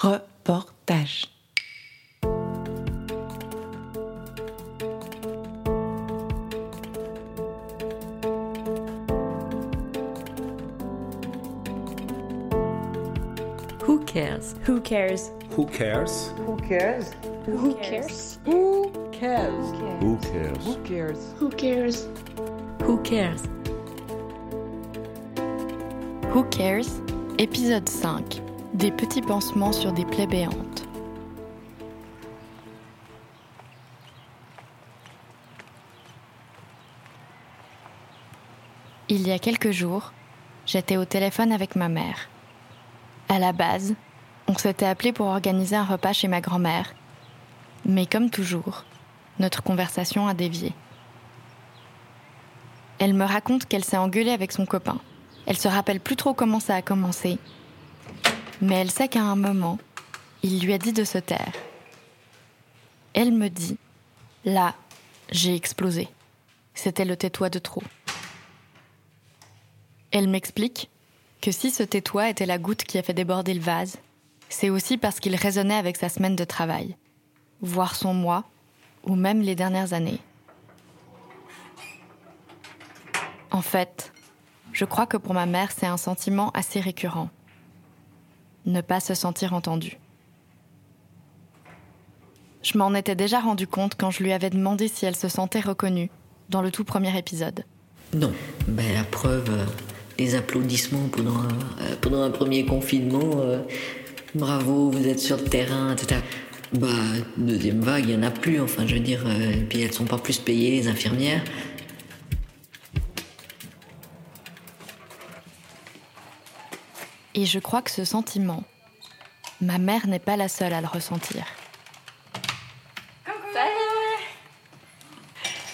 Reportage. Who cares? Who cares? Who cares? Who cares? Who cares? Who cares? Who cares? Who cares? Who cares? Who cares? Who Cares Épisode 5 Des petits pansements sur des plaies béantes. Il y a quelques jours, j'étais au téléphone avec ma mère. À la base, on s'était appelé pour organiser un repas chez ma grand-mère. Mais comme toujours, notre conversation a dévié. Elle me raconte qu'elle s'est engueulée avec son copain. Elle se rappelle plus trop comment ça a commencé. Mais elle sait qu'à un moment, il lui a dit de se taire. Elle me dit Là, j'ai explosé. C'était le tais-toi de trop. Elle m'explique que si ce tais-toi était la goutte qui a fait déborder le vase, c'est aussi parce qu'il résonnait avec sa semaine de travail, voire son mois, ou même les dernières années. En fait, je crois que pour ma mère, c'est un sentiment assez récurrent. Ne pas se sentir entendue. Je m'en étais déjà rendu compte quand je lui avais demandé si elle se sentait reconnue dans le tout premier épisode. Non. Ben, la preuve, euh, les applaudissements pendant un, euh, pendant un premier confinement. euh, bravo, vous êtes sur le terrain, etc. Bah, deuxième vague, il n'y en a plus. Enfin, je veux dire, et puis elles sont pas plus payées, les infirmières. Et je crois que ce sentiment, ma mère n'est pas la seule à le ressentir. Salut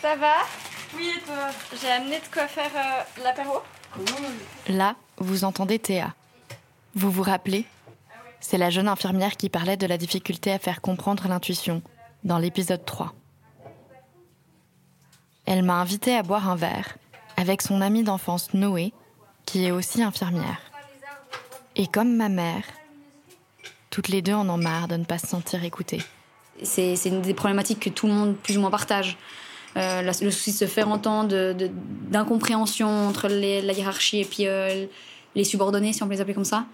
Ça va Oui, et toi J'ai amené de quoi faire euh, l'apéro. Là, vous entendez Théa. Vous vous rappelez? C'est la jeune infirmière qui parlait de la difficulté à faire comprendre l'intuition dans l'épisode 3. Elle m'a invité à boire un verre avec son amie d'enfance Noé, qui est aussi infirmière. Et comme ma mère, toutes les deux en ont marre de ne pas se sentir écoutées. C'est une des problématiques que tout le monde plus ou moins partage. Euh, la- le souci de se faire entendre, d'incompréhension entre les- la hiérarchie et puis euh, les subordonnés, si on peut les appeler comme ça.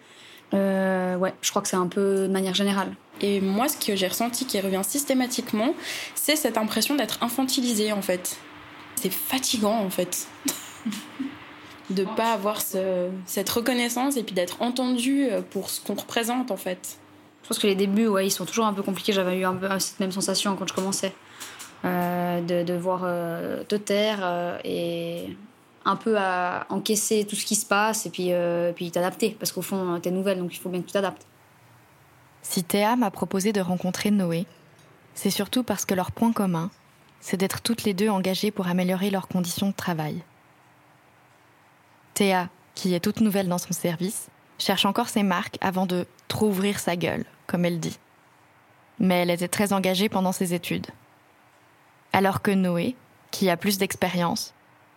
Euh, ouais, je crois que c'est un peu de manière générale. Et moi, ce que j'ai ressenti qui revient systématiquement, c'est cette impression d'être infantilisé en fait. C'est fatigant en fait. de pas avoir ce- cette reconnaissance et puis d'être entendu euh, pour ce qu'on représente en fait. Je pense que les débuts, ouais, ils sont toujours un peu compliqués. J'avais eu un peu cette même sensation quand je commençais. Euh, de, de voir euh, te taire euh, et un peu à encaisser tout ce qui se passe et puis, euh, puis t'adapter. Parce qu'au fond, t'es nouvelle, donc il faut bien que tu t'adaptes. Si Théa m'a proposé de rencontrer Noé, c'est surtout parce que leur point commun, c'est d'être toutes les deux engagées pour améliorer leurs conditions de travail. Théa, qui est toute nouvelle dans son service, cherche encore ses marques avant de trop ouvrir sa gueule, comme elle dit. Mais elle était très engagée pendant ses études. Alors que Noé, qui a plus d'expérience,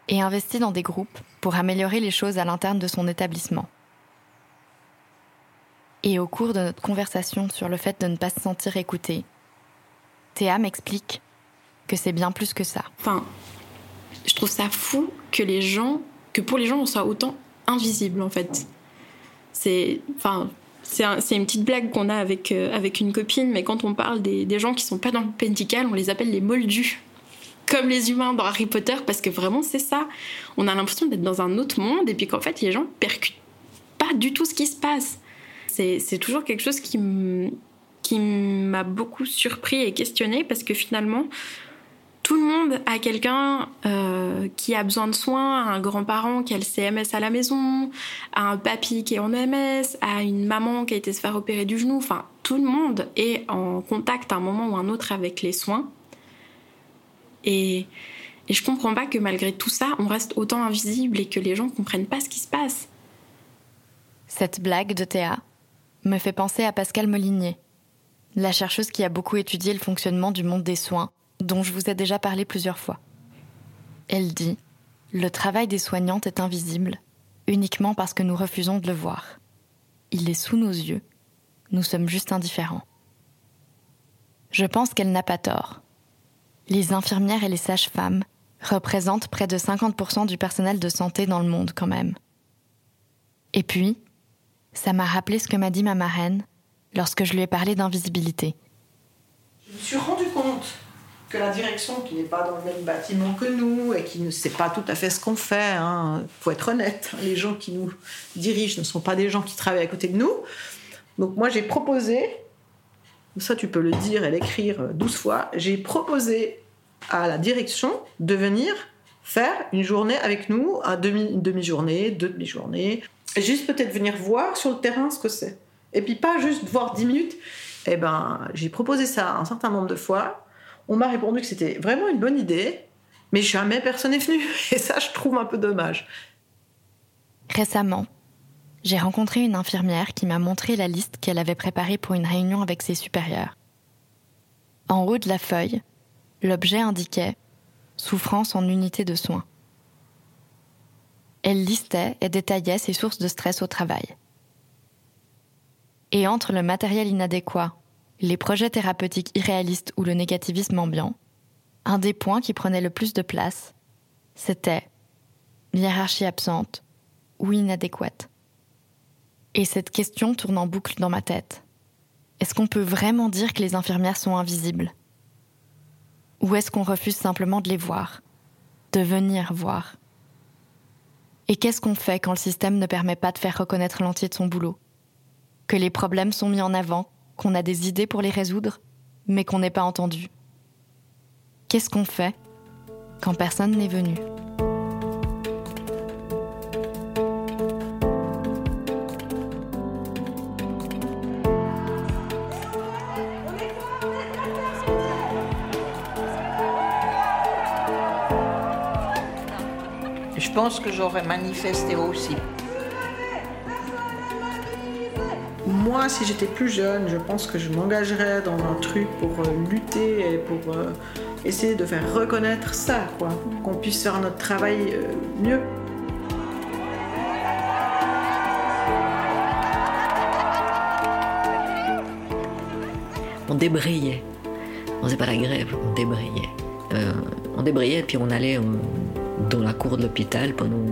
est investi dans des groupes pour améliorer les choses à l'interne de son établissement. Et au cours de notre conversation sur le fait de ne pas se sentir écoutée, Théa m'explique que c'est bien plus que ça. Enfin, je trouve ça fou que les gens, que pour les gens, on soit autant invisible en fait. C'est, enfin, c'est un- une petite blague qu'on a avec, euh, avec une copine, mais quand on parle des, des gens qui sont pas dans le médical, on les appelle les moldus. Comme les humains dans Harry Potter, parce que vraiment c'est ça. On a l'impression d'être dans un autre monde et puis qu'en fait les gens percutent pas du tout ce qui se passe. C'est toujours quelque chose qui qui m'a beaucoup surpris et questionné parce que finalement, tout le monde a quelqu'un euh, qui a besoin de soins, un grand-parent qui a le CMS à la maison, un papy qui est en MS, a une maman qui a été se faire opérer du genou. Enfin, tout le monde est en contact à un moment ou un autre avec les soins. Et, et je comprends pas que malgré tout ça, on reste autant invisible et que les gens comprennent pas ce qui se passe. Cette blague de Théa me fait penser à Pascal Molinier, la chercheuse qui a beaucoup étudié le fonctionnement du monde des soins, dont je vous ai déjà parlé plusieurs fois. Elle dit Le travail des soignantes est invisible, uniquement parce que nous refusons de le voir. Il est sous nos yeux, nous sommes juste indifférents. Je pense qu'elle n'a pas tort. Les infirmières et les sages-femmes représentent près de 50% du personnel de santé dans le monde quand même. Et puis, ça m'a rappelé ce que m'a dit ma marraine lorsque je lui ai parlé d'invisibilité. Je me suis rendu compte que la direction, qui n'est pas dans le même bâtiment que nous et qui ne sait pas tout à fait ce qu'on fait, il hein, faut être honnête, hein, les gens qui nous dirigent ne sont pas des gens qui travaillent à côté de nous. Donc moi j'ai proposé, ça tu peux le dire et l'écrire douze fois, j'ai proposé à la direction de venir faire une journée avec nous, un demi, une demi-journée, deux demi-journées, juste peut-être venir voir sur le terrain ce que c'est. Et puis pas juste voir dix minutes. Eh ben, j'ai proposé ça un certain nombre de fois. On m'a répondu que c'était vraiment une bonne idée, mais jamais personne n'est venu. Et ça, je trouve un peu dommage. Récemment, j'ai rencontré une infirmière qui m'a montré la liste qu'elle avait préparée pour une réunion avec ses supérieurs. En haut de la feuille, l'objet indiquait souffrance en unité de soins. Elle listait et détaillait ses sources de stress au travail. Et entre le matériel inadéquat, les projets thérapeutiques irréalistes ou le négativisme ambiant, un des points qui prenait le plus de place, c'était hiérarchie absente ou inadéquate. Et cette question tourne en boucle dans ma tête. Est-ce qu'on peut vraiment dire que les infirmières sont invisibles? Ou est-ce qu'on refuse simplement de les voir De venir voir? Et qu'est-ce qu'on fait quand le système ne permet pas de faire reconnaître l'entier de son boulot? Que les problèmes sont mis en avant? Qu'on a des idées pour les résoudre, mais qu'on n'est pas entendu. Qu'est-ce qu'on fait quand personne n'est venu? Je pense que j'aurais manifesté aussi. Moi, si j'étais plus jeune, je pense que je m'engagerais dans un truc pour euh, lutter et pour euh, essayer de faire reconnaître ça, quoi. Qu'on puisse faire notre travail euh, mieux. On débrayait. On faisait pas la grève, on débrayait. on débrayait, puis on allait dans la cour de l'hôpital pendant,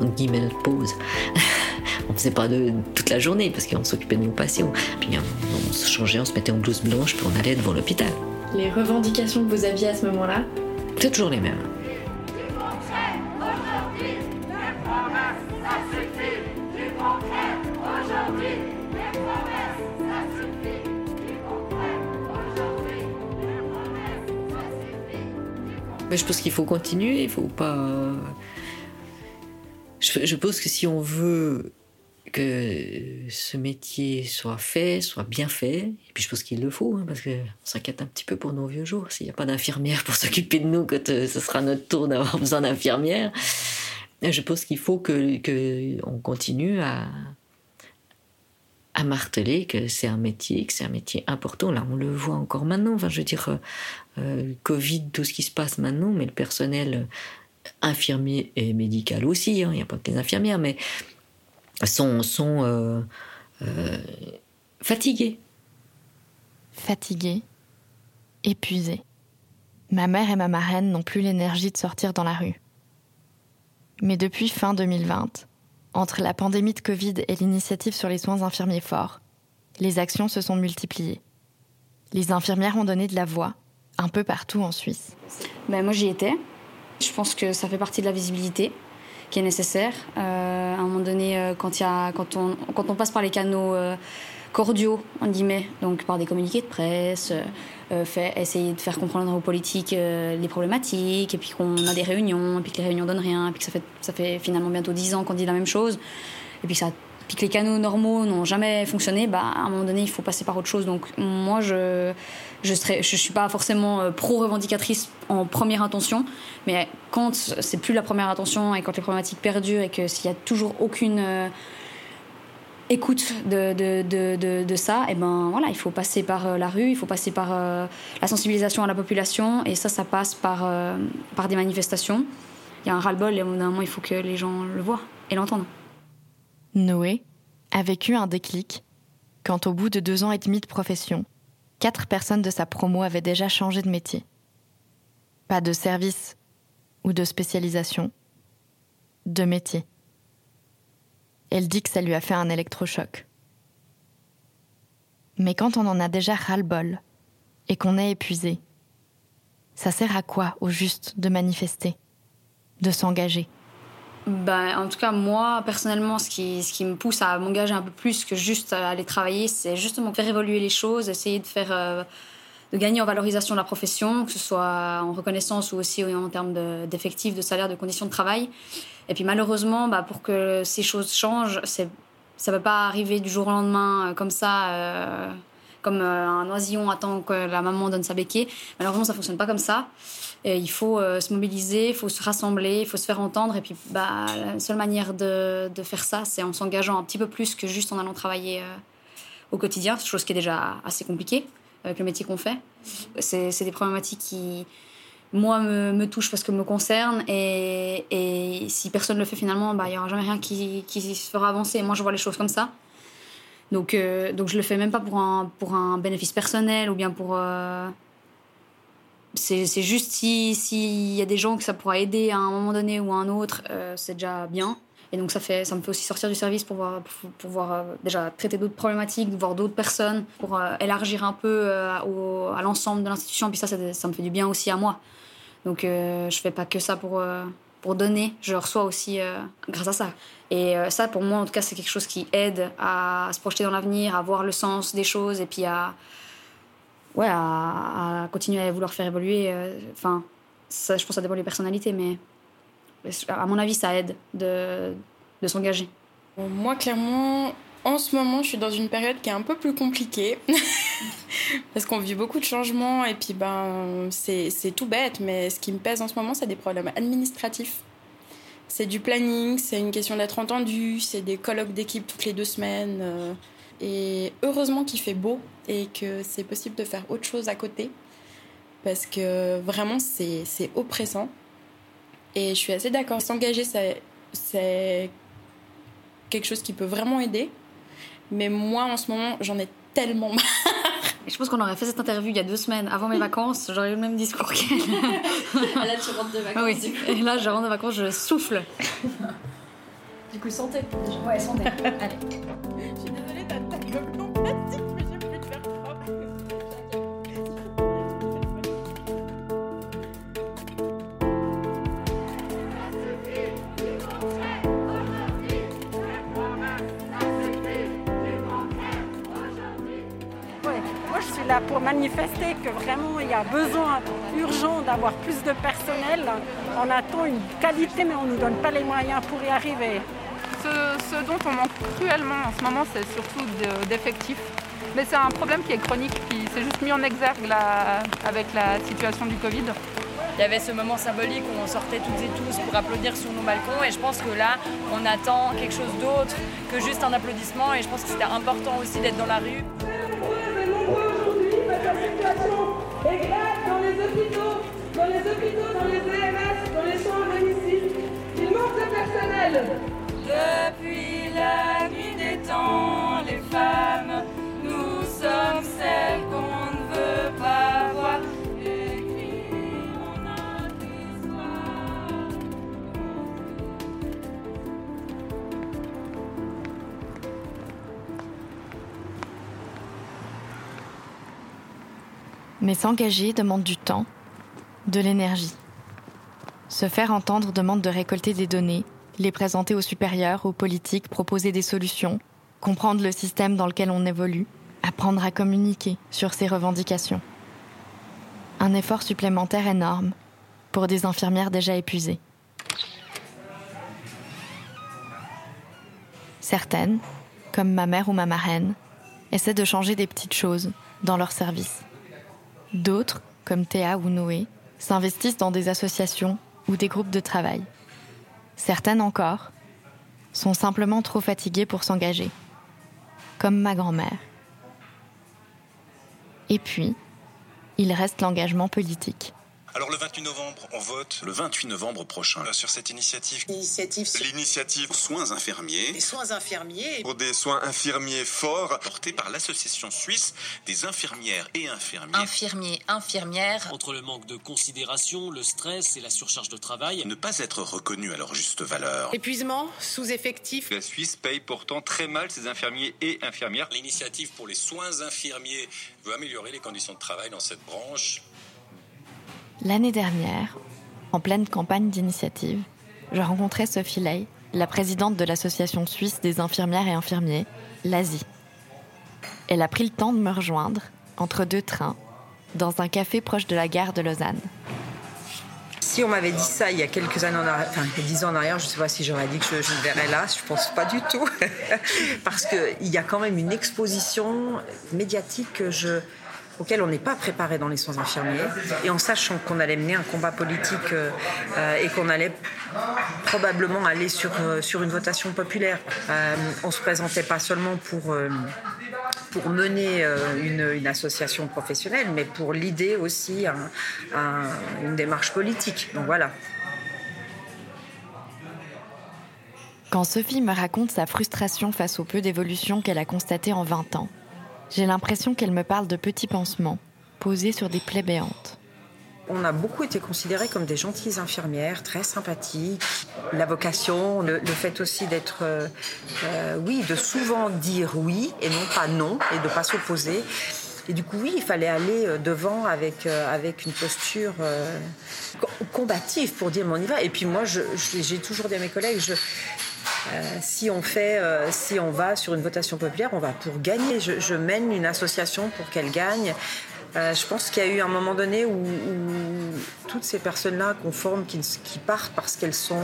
une guillemets, pause. on faisait pas de toute la journée parce qu'on s'occupait de nos patients. Puis on, se changeait, on se mettait en blouse blanche, puis on allait devant l'hôpital. Les revendications que vous aviez à ce moment-là C'est toujours les mêmes. Mais je pense qu'il faut continuer, il faut pas. Je, je pense que si on veut que ce métier soit fait, soit bien fait. Et puis je pense qu'il le faut, hein, parce qu'on s'inquiète un petit peu pour nos vieux jours. S'il n'y a pas d'infirmière pour s'occuper de nous quand euh, ce sera notre tour d'avoir besoin d'infirmière, je pense qu'il faut que, que, on continue à, à marteler que c'est un métier, que c'est un métier important. Là, on le voit encore maintenant. Enfin, je veux dire, euh, Covid, tout ce qui se passe maintenant, mais le personnel infirmier et médical aussi. Hein, il n'y a pas que les infirmières, mais sont, sont euh, euh, fatigués. Fatigués, épuisés. Ma mère et ma marraine n'ont plus l'énergie de sortir dans la rue. Mais depuis fin 2020, entre la pandémie de Covid et l'initiative sur les soins infirmiers forts, les actions se sont multipliées. Les infirmières ont donné de la voix, un peu partout en Suisse. Ben, moi j'y étais. Je pense que ça fait partie de la visibilité qui est nécessaire. Euh, à un moment donné, euh, quand, y a, quand, on, quand on passe par les canaux euh, cordiaux, guillemets, donc par des communiqués de presse, fait, essayer de faire comprendre aux politiques les problématiques, et puis qu'on a des réunions, et puis que les réunions donnent rien, et puis que ça fait, ça fait finalement bientôt dix ans qu'on dit la même chose, et puis ça puis que les canaux normaux n'ont jamais fonctionné, bah, à un moment donné, il faut passer par autre chose. Donc moi, je je je suis pas forcément euh, pro-revendicatrice en première intention, mais quand c'est plus la première intention et quand les problématiques perdurent et que s'il y a toujours aucune euh, écoute de, de, de, de, ça, et eh ben voilà, il faut passer par euh, la rue, il faut passer par la sensibilisation à la population, et ça, ça passe par, par des manifestations. Il y a un ras-le-bol, et au bout d'un moment, il faut que les gens le voient et l'entendent. Noé a vécu un déclic quand au bout de deux ans et demi de profession, quatre personnes de sa promo avaient déjà changé de métier. Pas de service ou de spécialisation, de métier. Elle dit que ça lui a fait un électrochoc. Mais quand on en a déjà ras-le-bol et qu'on est épuisé, ça sert à quoi au juste de manifester, de s'engager? Ben, en tout cas, moi, personnellement, ce qui, me pousse à m'engager un peu plus que juste à aller travailler, c'est justement faire évoluer les choses, essayer de faire. Euh, de gagner en valorisation de la profession, que ce soit en reconnaissance ou aussi en termes d'effectifs, de, salaire, de conditions de travail. Et puis malheureusement, bah, pour que ces choses changent, ça ne peut pas arriver du jour au lendemain euh, comme ça, euh, comme un oisillon attend que la maman donne sa béquille. Malheureusement, ça ne fonctionne pas comme ça. Il faut euh, se mobiliser, il faut se rassembler, il faut se faire entendre. Et puis, bah, la seule manière de, faire ça, c'est en s'engageant un petit peu plus que juste en allant travailler euh, au quotidien, chose qui est déjà assez compliquée avec le métier qu'on fait. C'est des problématiques qui, moi, me, touchent parce que me concernent. Et, si personne ne le fait finalement, bah, il n'y aura jamais rien qui, se fera avancer. moi, je vois les choses comme ça. Donc, euh, donc je le fais même pas pour un, pour un bénéfice personnel ou bien pour c'est juste s'il si y a des gens que ça pourra aider à un moment donné ou à un autre, euh, c'est déjà bien. Et donc ça, fait, ça me fait aussi sortir du service pour voir, pour, pouvoir euh, déjà traiter d'autres problématiques, voir d'autres personnes, pour euh, élargir un peu à l'ensemble de l'institution. Puis ça, ça, ça, me fait du bien aussi à moi. Donc je fais pas que ça pour, pour donner, je reçois aussi grâce à ça. Et ça, pour moi, en tout cas, c'est quelque chose qui aide à se projeter dans l'avenir, à voir le sens des choses et puis à ouais, à, continuer à vouloir faire évoluer. Euh, enfin, je pense que ça dépend des personnalités, mais à mon avis, ça aide de, de s'engager. Moi, clairement, en ce moment, je suis dans une période qui est un peu plus compliquée. Parce qu'on vit beaucoup de changements et puis ben, c'est tout bête, mais ce qui me pèse en ce moment, c'est des problèmes administratifs. C'est du planning, c'est une question d'être entendu, c'est des colloques d'équipe toutes les deux semaines. Euh, et heureusement qu'il fait beau et que c'est possible de faire autre chose à côté. Parce que vraiment, c'est oppressant. Et je suis assez d'accord. S'engager, c'est quelque chose qui peut vraiment aider. Mais moi, en ce moment, j'en ai tellement marre. Je pense qu'on aurait fait cette interview il y a deux semaines, avant mes vacances. J'aurais eu le même discours qu'elle. là, tu rentres de vacances. Oui. Et là, je rentre de vacances, je souffle. Du coup, santé. Ouais, santé. Allez. Je suis là pour manifester que vraiment il y a besoin urgent d'avoir plus de personnel. On attend une qualité mais on ne nous donne pas les moyens pour y arriver. Ce, dont on manque cruellement en ce moment, c'est surtout d'effectifs. Mais c'est un problème qui est chronique, qui s'est juste mis en exergue avec la situation du Covid. Il y avait ce moment symbolique où on sortait toutes et tous pour applaudir sur nos balcons et je pense que là, on attend quelque chose d'autre que juste un applaudissement et je pense que c'était important aussi d'être dans la rue. est grave dans les hôpitaux, dans les hôpitaux, dans les EMS, dans les soins à domicile. Il manque de personnel. Depuis la nuit des temps, les femmes, nous sommes celles qu'on ne veut pas voir. Mais s'engager demande du temps, de l'énergie. Se faire entendre demande de récolter des données, les présenter aux supérieurs, aux politiques, proposer des solutions, comprendre le système dans lequel on évolue, apprendre à communiquer sur ses revendications. Un effort supplémentaire énorme pour des infirmières déjà épuisées. Certaines, comme ma mère ou ma marraine, essaient de changer des petites choses dans leur service. D'autres, comme Théa ou Noé, s'investissent dans des associations ou des groupes de travail. Certaines encore sont simplement trop fatiguées pour s'engager, comme ma grand-mère. Et puis, il reste l'engagement politique. Alors le 28 novembre, on vote le 28 novembre prochain euh, sur cette initiative. L'initiative. L'initiative soins infirmiers. Des soins infirmiers. Pour des soins infirmiers forts portés par l'association suisse des infirmières et infirmiers. Infirmiers, infirmières. Entre le manque de considération, le stress et la surcharge de travail. Ne pas être reconnus à leur juste valeur. Épuisement, sous-effectif. La Suisse paye pourtant très mal ses infirmiers et infirmières. L'initiative pour les soins infirmiers veut améliorer les conditions de travail dans cette branche. L'année dernière, en pleine campagne d'initiative, je rencontrais Sophie Ley, la présidente de l'Association suisse des infirmières et infirmiers, l'ASI. Elle a pris le temps de me rejoindre, entre deux trains, dans un café proche de la gare de Lausanne. Si on m'avait dit ça il y a quelques années en arrière, enfin dix ans en arrière, je ne sais pas si j'aurais dit que je, je verrais là, je pense pas du tout. Parce qu'il y a quand même une exposition médiatique que je, auquel on n'est pas préparé dans les soins infirmiers. Et en sachant qu'on allait mener un combat politique euh, et qu'on allait probablement aller sur, euh, sur une votation populaire, euh, on se présentait pas seulement pour pour mener une, association professionnelle, mais pour l'idée aussi un, un, une démarche politique. Donc voilà. Quand Sophie me raconte sa frustration face au peu d'évolution qu'elle a constaté en 20 ans, j'ai l'impression qu'elle me parle de petits pansements posés sur des plaies béantes. On a beaucoup été considérés comme des gentilles infirmières, très sympathiques. La vocation, le, fait aussi d'être, euh, euh, oui, de souvent dire oui et non pas non, et de ne pas s'opposer. Et du coup, oui, il fallait aller devant avec, euh, avec une posture euh, combative pour dire, on y va. Et puis moi, j'ai toujours dit à mes collègues, je, euh, si on fait, euh, si on va sur une votation populaire, on va pour gagner. Je, mène une association pour qu'elle gagne. Euh, je pense qu'il y a eu un moment donné où, toutes ces personnes-là qu'on forme, qui, partent parce qu'elles sont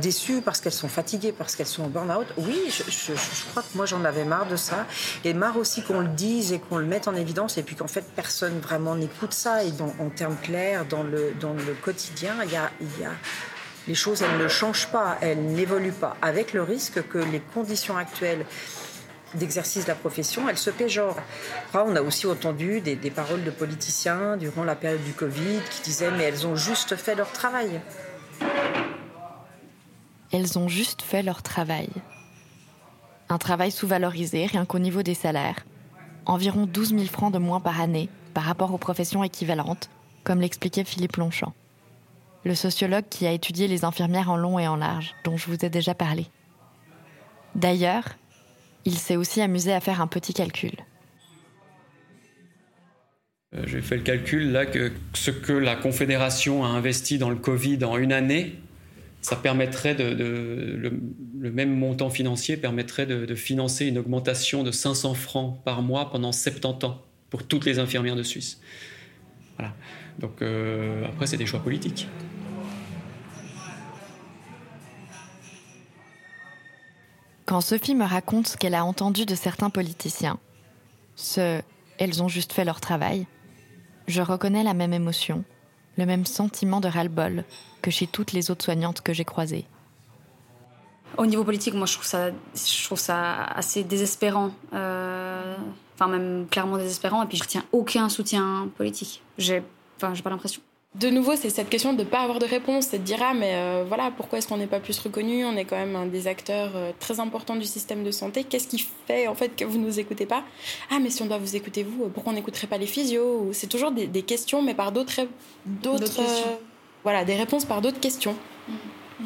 déçues, parce qu'elles sont fatiguées, parce qu'elles sont en burn-out, oui, je, crois que moi j'en avais marre de ça. Et marre aussi qu'on le dise et qu'on le mette en évidence, et puis qu'en fait personne vraiment n'écoute ça. Et en termes clairs, dans le, dans le quotidien, il y a les choses, elles ne changent pas, elles n'évoluent pas, avec le risque que les conditions actuelles d'exercice de la profession, elles se péjorent. Après, on a aussi entendu des, des, paroles de politiciens durant la période du Covid qui disaient mais elles ont juste fait leur travail. Elles ont juste fait leur travail. Un travail sous-valorisé rien qu'au niveau des salaires. Environ 12 000 francs de moins par année par rapport aux professions équivalentes, comme l'expliquait Philippe Longchamp le sociologue qui a étudié les infirmières en long et en large, dont je vous ai déjà parlé. D'ailleurs, il s'est aussi amusé à faire un petit calcul. Euh, J'ai fait le calcul là que ce que la Confédération a investi dans le Covid en une année, ça permettrait de, le, même montant financier permettrait de, de, financer une augmentation de 500 francs par mois pendant 70 ans pour toutes les infirmières de Suisse. Voilà. Donc euh, après, c'est des choix politiques. Quand Sophie me raconte ce qu'elle a entendu de certains politiciens, ce elles ont juste fait leur travail, je reconnais la même émotion, le même sentiment de ras-le-bol que chez toutes les autres soignantes que j'ai croisées. Au niveau politique, moi, je trouve ça, je trouve ça assez désespérant, euh, enfin même clairement désespérant. Et puis, je retiens aucun soutien politique. J'ai, enfin, pas l'impression. De nouveau, c'est cette question de ne pas avoir de réponse, c'est de dire ah mais euh, voilà pourquoi est-ce qu'on n'est pas plus reconnu? On est quand même un des acteurs euh, très importants du système de santé. Qu'est-ce qui fait en fait que vous nous écoutez pas? Ah mais si on doit vous écouter vous, pourquoi on n'écouterait pas les physios? C'est toujours des, des, questions, mais par d'autres d'autres euh, voilà des réponses par d'autres questions. Mmh. Mmh.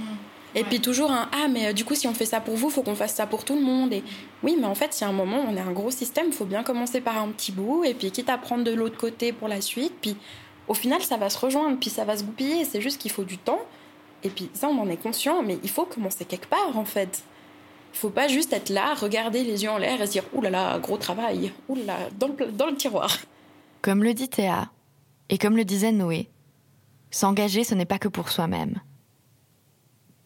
Et ouais. puis toujours un ah mais du coup si on fait ça pour vous, faut qu'on fasse ça pour tout le monde. Et oui mais en fait si à un moment on est un gros système, faut bien commencer par un petit bout et puis quitte à prendre de l'autre côté pour la suite, puis au final, ça va se rejoindre, puis ça va se goupiller. C'est juste qu'il faut du temps. Et puis ça, on en est conscient, mais il faut commencer quelque part, en fait. Il faut pas juste être là, regarder les yeux en l'air et se dire « Ouh gros travail, ouh dans le tiroir ». Comme le dit Théa, et comme le disait Noé, s'engager, ce n'est pas que pour soi-même.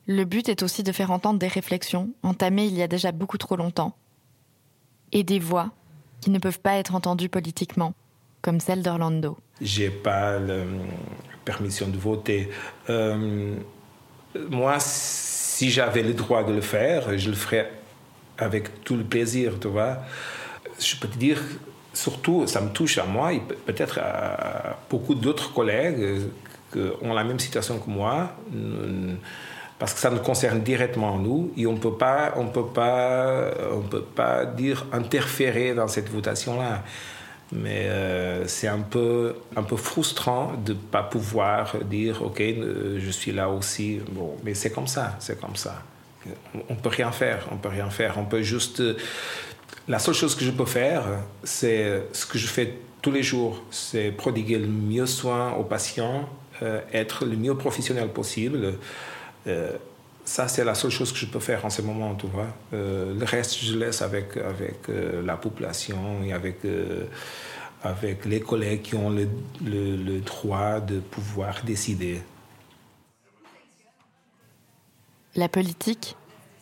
Le but est aussi de faire entendre des réflexions entamées il y a déjà beaucoup trop longtemps, et des voix qui ne peuvent pas être entendues politiquement, comme celle d'Orlando j'ai pas la permission de voter. Euh, moi, si j'avais le droit de le faire, je le ferais avec tout le plaisir, tu vois. Je peux te dire, surtout, ça me touche à moi et peut-être à beaucoup d'autres collègues qui ont la même situation que moi, parce que ça nous concerne directement nous et on ne peut pas, peut pas dire interférer dans cette votation-là. Mais euh, c'est un peu, un peu frustrant de ne pas pouvoir dire, OK, euh, je suis là aussi. Bon, mais c'est comme ça, c'est comme ça. On ne peut rien faire, on peut rien faire. On peut juste... La seule chose que je peux faire, c'est ce que je fais tous les jours, c'est prodiguer le mieux soin aux patients, euh, être le mieux professionnel possible. Ça, c'est la seule chose que je peux faire en ce moment, tu vois. le reste, je laisse avec, avec la population et avec avec les collègues qui ont le, le, droit de pouvoir décider. La politique,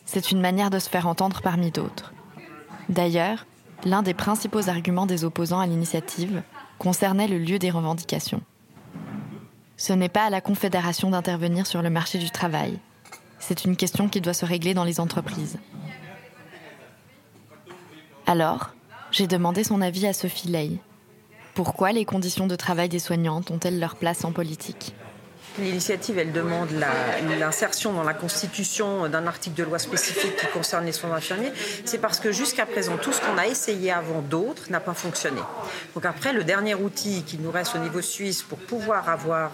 c'est une manière de se faire entendre parmi d'autres. D'ailleurs, l'un des principaux arguments des opposants à l'initiative concernait le lieu des revendications. Ce n'est pas à la Confédération d'intervenir sur le marché du travail. C'est une question qui doit se régler dans les entreprises. Alors, j'ai demandé son avis à Sophie Ley, pourquoi les conditions de travail des soignantes ont-elles leur place en politique? L'initiative, elle demande l'insertion dans la Constitution d'un article de loi spécifique qui concerne les soins infirmiers. C'est parce que jusqu'à présent, tout ce qu'on a essayé avant d'autres n'a pas fonctionné. Donc après, le dernier outil qui nous reste au niveau suisse pour pouvoir avoir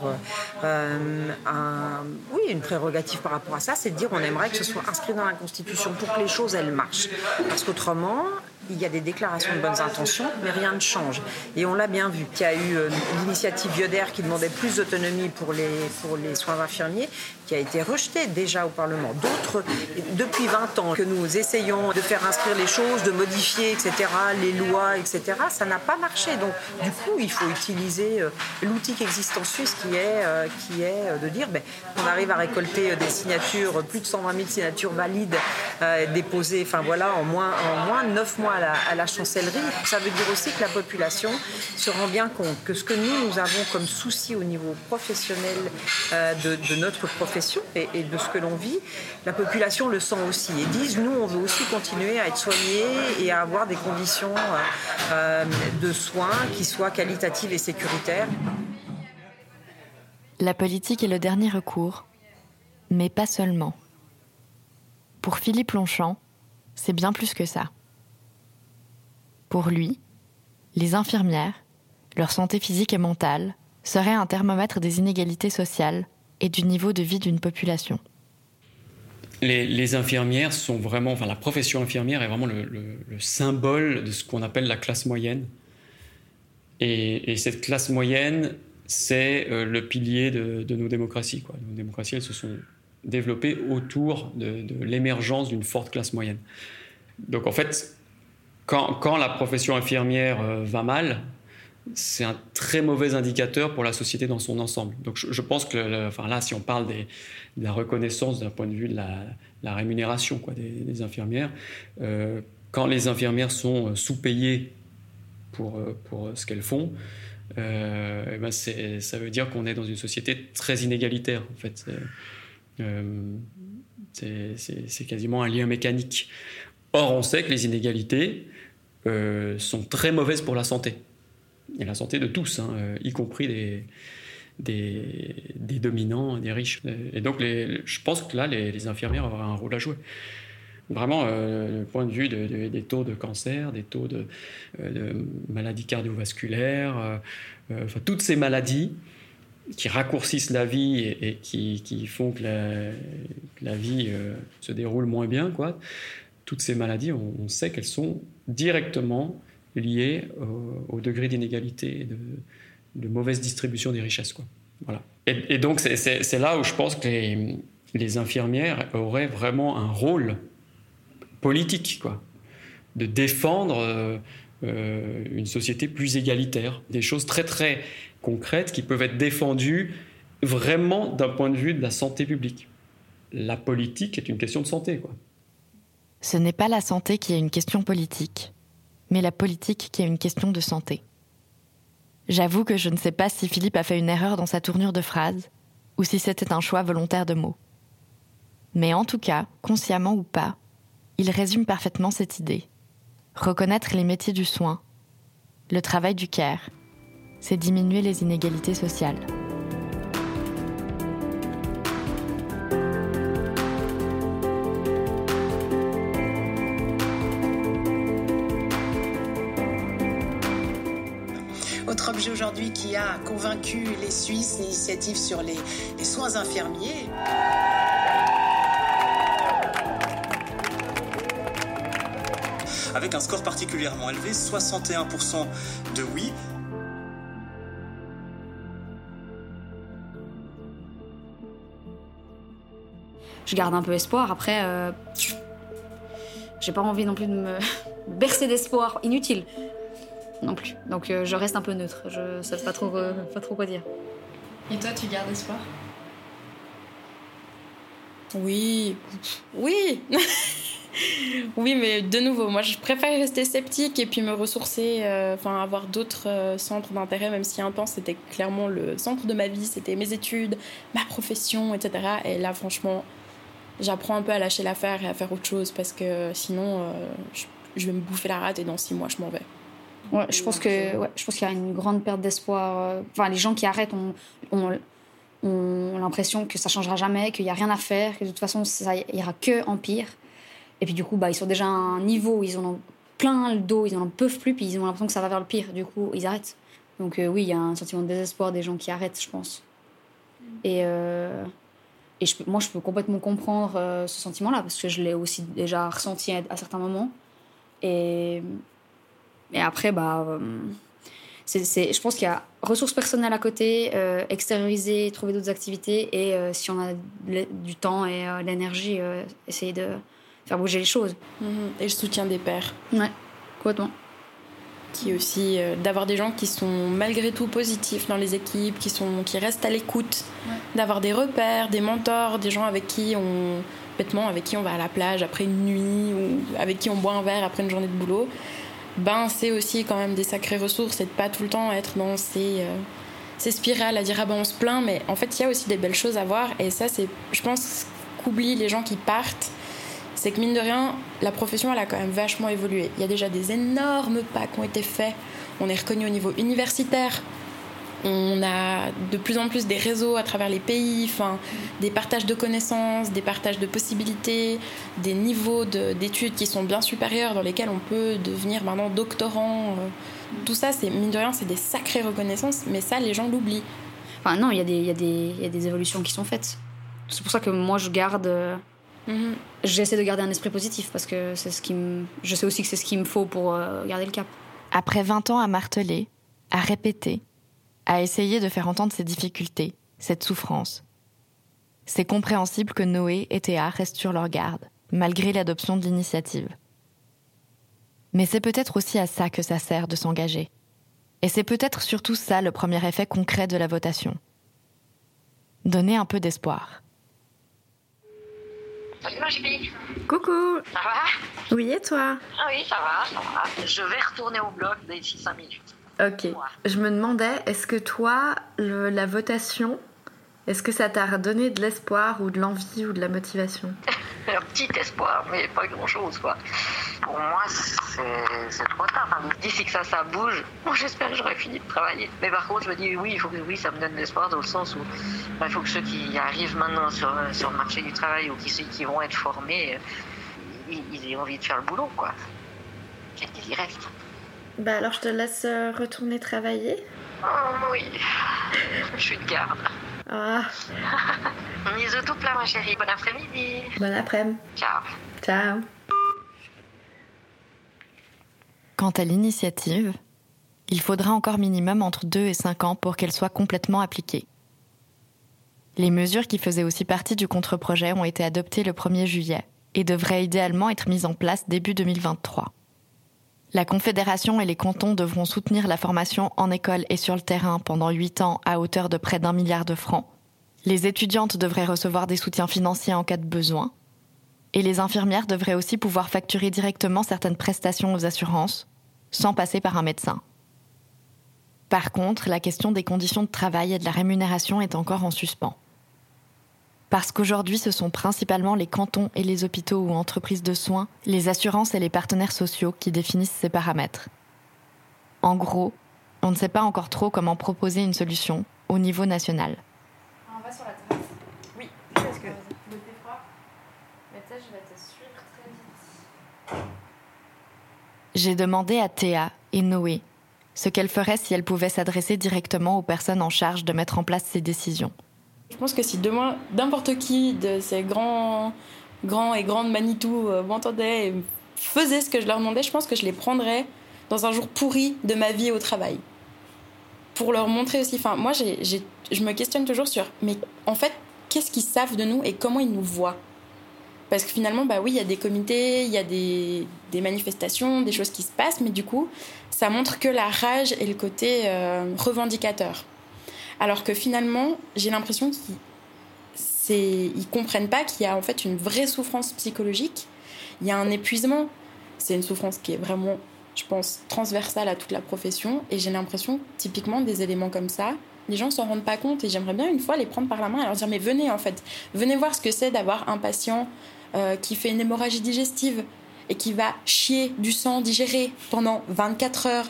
euh, un, oui, une prérogative par rapport à ça, c'est de dire on aimerait que ce soit inscrit dans la Constitution pour que les choses, elles marchent. Parce qu'autrement, il y a des déclarations de bonnes intentions, mais rien ne change. Et on l'a bien vu, qu'il y a eu euh, l'initiative Yoder qui demandait plus d'autonomie pour les, pour les soins infirmiers, qui a été rejetée déjà au Parlement. D'autres, depuis 20 ans que nous essayons de faire inscrire les choses, de modifier, etc., les lois, etc., ça n'a pas marché. Donc, du coup, il faut utiliser euh, l'outil qui existe en Suisse, qui est, euh, qui est de dire ben, on arrive à récolter des signatures, plus de 120 000 signatures valides déposées, enfin voilà, en moins, en moins de 9 mois à la, chancellerie. Ça veut dire aussi que la population se rend bien compte que ce que nous, nous avons comme souci au niveau professionnel euh, de, notre profession et, de ce que l'on vit, la population le sent aussi et disent, nous, on veut aussi continuer à être soignés et à avoir des conditions euh, euh, de soins qui soient qualitatives et sécuritaires. La politique est le dernier recours, mais pas seulement. Pour Philippe Longchamp, c'est bien plus que ça. Pour lui, les infirmières, leur santé physique et mentale, seraient un thermomètre des inégalités sociales et du niveau de vie d'une population. Les, infirmières sont vraiment, enfin la profession infirmière est vraiment le, symbole de ce qu'on appelle la classe moyenne. Et, cette classe moyenne, c'est euh, le pilier de, nos démocraties. Nos démocraties, elles se sont développées autour de, de l'émergence d'une forte classe moyenne. Donc en fait, quand, la profession infirmière euh, va mal, c'est un très mauvais indicateur pour la société dans son ensemble. Donc je, pense que, enfin là, si on parle de la reconnaissance d'un point de vue de la, rémunération des, infirmières, euh, quand les infirmières sont euh, sous-payées pour, pour ce qu'elles font, eh ben ça veut dire qu'on est dans une société très inégalitaire, en fait. c'est quasiment un lien mécanique. Or, on sait que les inégalités, euh, sont très mauvaises pour la santé. Et la santé de tous, hein, euh, y compris des, des, dominants, des riches. Et donc, je pense que là, les, infirmières auraient un rôle à jouer. Vraiment, euh, point de vue des taux de cancer, des taux de, maladies cardiovasculaires, toutes ces maladies qui raccourcissent la vie et, qui, font que la, la vie se déroule moins bien, quoi toutes ces maladies, on, sait qu'elles sont directement liées au, degré d'inégalité et de, mauvaise distribution des richesses. Quoi. Voilà. Et, donc, c'est là où je pense que les, infirmières auraient vraiment un rôle politique, quoi, de défendre euh, euh, une société plus égalitaire, des choses très très concrètes qui peuvent être défendues vraiment d'un point de vue de la santé publique. La politique est une question de santé, quoi. Ce n'est pas la santé qui est une question politique, mais la politique qui est une question de santé. J'avoue que je ne sais pas si Philippe a fait une erreur dans sa tournure de phrase, ou si c'était un choix volontaire de mots. Mais en tout cas, consciemment ou pas, il résume parfaitement cette idée. Reconnaître les métiers du soin, le travail du CARE, c'est diminuer les inégalités sociales. Aujourd'hui qui a convaincu les Suisses, l'initiative sur les, les soins infirmiers. avec un score particulièrement élevé, 61% de oui. Je garde un peu espoir. Après, euh, j'ai pas envie non plus de me bercer d'espoir inutile non plus. Donc euh, je reste un peu neutre. Je sais pas trop, euh, pas trop quoi dire. Et toi, tu gardes espoir? Oui, oui. oui, mais de nouveau, moi je préfère rester sceptique et puis me ressourcer, euh, enfin avoir d'autres euh, centres d'intérêt, même si un temps c'était clairement le centre de ma vie, c'était mes études, ma profession, etc. Et là, franchement, j'apprends un peu à lâcher l'affaire et à faire autre chose parce que sinon, euh, je, je vais me bouffer la rate et dans six mois, je m'en vais. Je pense que je pense qu'il y a une grande perte d'espoir. Enfin, les gens qui arrêtent ont, l'impression que ça changera jamais, qu'il n'y a rien à faire, que de toute façon ça ira que en pire. Et puis du coup, bah, ils sont déjà à un niveau ils en ont plein le dos, ils en peuvent plus, puis ils ont l'impression que ça va vers le pire. Du coup, ils arrêtent. Donc euh, oui, il y a un sentiment de désespoir des gens qui arrêtent, je pense. Et, euh, et moi, je peux complètement comprendre euh, ce sentiment-là, parce que je l'ai aussi déjà ressenti à, à certains moments. Et, et après, bah, euh, c'est, je pense qu'il y a ressources personnelles à côté, euh, extérioriser, trouver d'autres activités, et euh, si on a du temps et euh, l'énergie, euh, essayer de faire bouger les choses. Mhm. Et le soutien des pairs. Ouais, complètement. Qui aussi d'avoir des gens qui sont malgré tout positifs dans les équipes, qui, sont, qui restent à l'écoute, d'avoir des repères, des mentors, des gens avec qui on bêtement avec qui on va à la plage après une nuit ou avec qui on boit un verre après une journée de boulot. Ben c'est aussi quand même des sacrées ressources et de pas tout le temps être dans ces euh, ces spirales à dire ah ben on se plaint mais en fait il y a aussi des belles choses à voir et ça c'est je pense qu'oublient les gens qui partent c'est que mine de rien, la profession, elle a quand même vachement évolué. Il y a déjà des énormes pas qui ont été faits. On est reconnu au niveau universitaire. On a de plus en plus des réseaux à travers les pays, enfin, des partages de connaissances, des partages de possibilités, des niveaux de- d'études qui sont bien supérieurs, dans lesquels on peut devenir maintenant doctorant. euh. Tout ça, c'est mine de rien, c'est des sacrées reconnaissances, mais ça, les gens l'oublient. Enfin, non, il y, a des- il y, a des- il y a des évolutions qui sont faites. C'est pour ça que moi, je garde. euh, J'essaie de garder un esprit positif parce que c'est ce qui me. Je sais aussi que c'est ce qu'il me faut pour euh, garder le cap. Après 20 ans à marteler, à répéter, à essayer de faire entendre ces difficultés, cette souffrance, c'est compréhensible que Noé et Théa restent sur leur garde, malgré l'adoption de l'initiative. Mais c'est peut-être aussi à ça que ça sert de s'engager. Et c'est peut-être surtout ça le premier effet concret de la votation. Donner un peu d'espoir. Salut ma chérie. Coucou Ça va? Oui, et toi? Ah oui, ça va, ça va. Je vais retourner au blog d'ici 5 minutes. Ok. Je me demandais, est-ce que toi, la votation, est-ce que ça t'a redonné de l'espoir ou de l'envie ou de la motivation? Un petit espoir, mais pas grand-chose, quoi. Pour moi, c'est trop tard. Enfin, D'ici que ça, ça bouge, bon, j'espère que j'aurai fini de travailler. Mais par contre, je me dis, oui, il faut que oui, ça me donne de l'espoir dans le sens où bah, il faut que ceux qui arrivent maintenant sur, sur le marché du travail ou qui, qui vont être formés, euh, ils, ils aient envie de faire le boulot, quoi. Qu'ils y restent. Bah alors, je te laisse euh, retourner travailler. Oh oui, je suis de garde. Ah, Bisous tout plein, ma chérie. Bon après-midi. bon après-midi. Ciao. Ciao. Quant à l'initiative, il faudra encore minimum entre 2 et 5 ans pour qu'elle soit complètement appliquée. Les mesures qui faisaient aussi partie du contre-projet ont été adoptées le 1er juillet et devraient idéalement être mises en place début 2023. La Confédération et les cantons devront soutenir la formation en école et sur le terrain pendant 8 ans à hauteur de près d'un milliard de francs. Les étudiantes devraient recevoir des soutiens financiers en cas de besoin. Et les infirmières devraient aussi pouvoir facturer directement certaines prestations aux assurances, sans passer par un médecin. Par contre, la question des conditions de travail et de la rémunération est encore en suspens. Parce qu'aujourd'hui, ce sont principalement les cantons et les hôpitaux ou entreprises de soins, les assurances et les partenaires sociaux qui définissent ces paramètres. En gros, on ne sait pas encore trop comment proposer une solution au niveau national. On va sur la terrasse. Oui, parce que le thé froid. Mais je vais te suivre très vite. J'ai demandé à Théa et Noé ce qu'elles feraient si elles pouvaient s'adresser directement aux personnes en charge de mettre en place ces décisions. Je pense que si demain, n'importe qui de ces grands, grands et grandes Manitou euh, m'entendait et faisait ce que je leur demandais, je pense que je les prendrais dans un jour pourri de ma vie au travail. Pour leur montrer aussi, enfin, moi, je me questionne toujours sur, mais en fait, qu'est-ce qu'ils savent de nous et comment ils nous voient? Parce que finalement, bah oui, il y a des comités, il y a des, des manifestations, des choses qui se passent, mais du coup, ça montre que la rage et le côté euh, revendicateur. Alors que finalement, j'ai l'impression qu'ils ils comprennent pas qu'il y a en fait une vraie souffrance psychologique. Il y a un épuisement. C'est une souffrance qui est vraiment, je pense, transversale à toute la profession. Et j'ai l'impression, que, typiquement, des éléments comme ça, les gens s'en rendent pas compte. Et j'aimerais bien une fois les prendre par la main et leur dire mais venez en fait, venez voir ce que c'est d'avoir un patient euh, qui fait une hémorragie digestive et qui va chier du sang digéré pendant 24 heures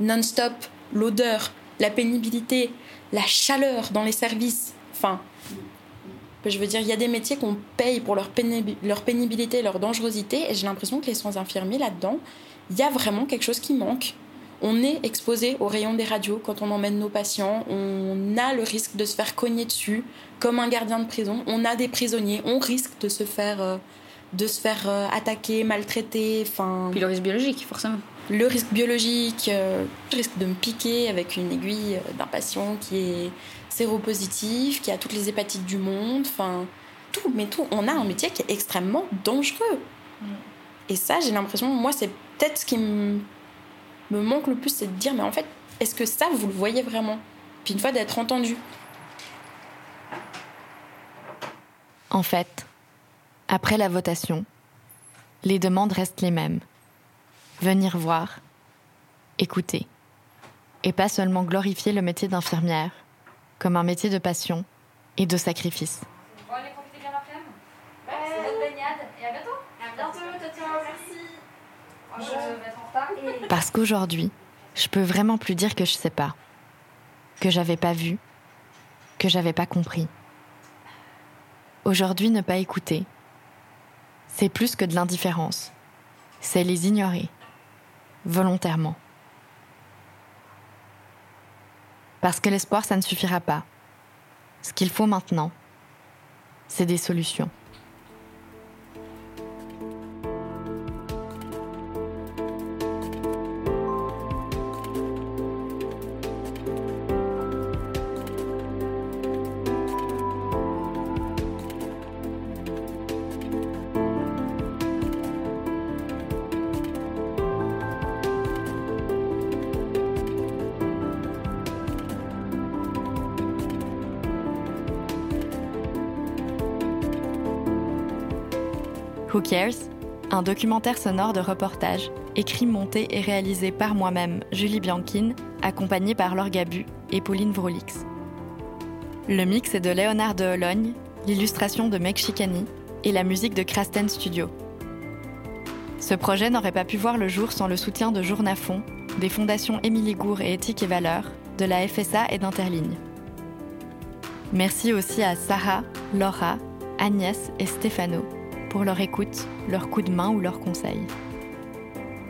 non-stop, l'odeur, la pénibilité, la chaleur dans les services. Enfin, je veux dire, il y a des métiers qu'on paye pour leur, pénibi- leur pénibilité, leur dangerosité, et j'ai l'impression que les soins infirmiers là-dedans, il y a vraiment quelque chose qui manque. On est exposé aux rayons des radios quand on emmène nos patients, on a le risque de se faire cogner dessus comme un gardien de prison, on a des prisonniers, on risque de se faire, euh, de se faire euh, attaquer, maltraiter, enfin... Puis le risque biologique, forcément. Le risque biologique, euh, je risque de me piquer avec une aiguille euh, d'un patient qui est séropositif, qui a toutes les hépatites du monde, enfin tout, mais tout. On a un métier qui est extrêmement dangereux. Et ça, j'ai l'impression, moi, c'est peut-être ce qui me, me manque le plus, c'est de dire, mais en fait, est-ce que ça, vous le voyez vraiment? Puis une fois d'être entendu. En fait, après la votation, les demandes restent les mêmes. Venir voir, écouter, et pas seulement glorifier le métier d'infirmière comme un métier de passion et de sacrifice. Bon, allez, profitez bien l'après-midi. C'est votre baignade. Et à bientôt. À bientôt, Toto. Merci. Moi, je vais être en retard. Et... Parce qu'aujourd'hui, je peux vraiment plus dire que je sais pas, que j'avais pas vu, que j'avais pas compris. Aujourd'hui, ne pas écouter, c'est plus que de l'indifférence. C'est les ignorer, volontairement. Parce que l'espoir, ça ne suffira pas. Ce qu'il faut maintenant, c'est des solutions. Who Cares Un documentaire sonore de reportage, écrit, monté et réalisé par moi-même, Julie Bianchine, accompagnée par Laure Gabu et Pauline Vrolix. Le mix est de Léonard de Hologne, l'illustration de Meg Chicani et la musique de Krasten Studio. Ce projet n'aurait pas pu voir le jour sans le soutien de Journafond, des fondations Émilie Gour et Éthique et Valeurs, de la FSA et d'Interligne. Merci aussi à Sarah, Laura, Agnès et Stéphano pour leur écoute, leur coup de main ou leurs conseils.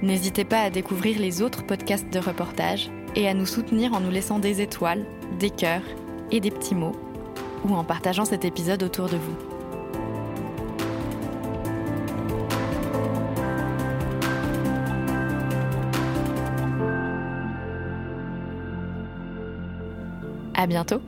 N'hésitez pas à découvrir les autres podcasts de reportage et à nous soutenir en nous laissant des étoiles, des cœurs et des petits mots, ou en partageant cet épisode autour de vous. À bientôt!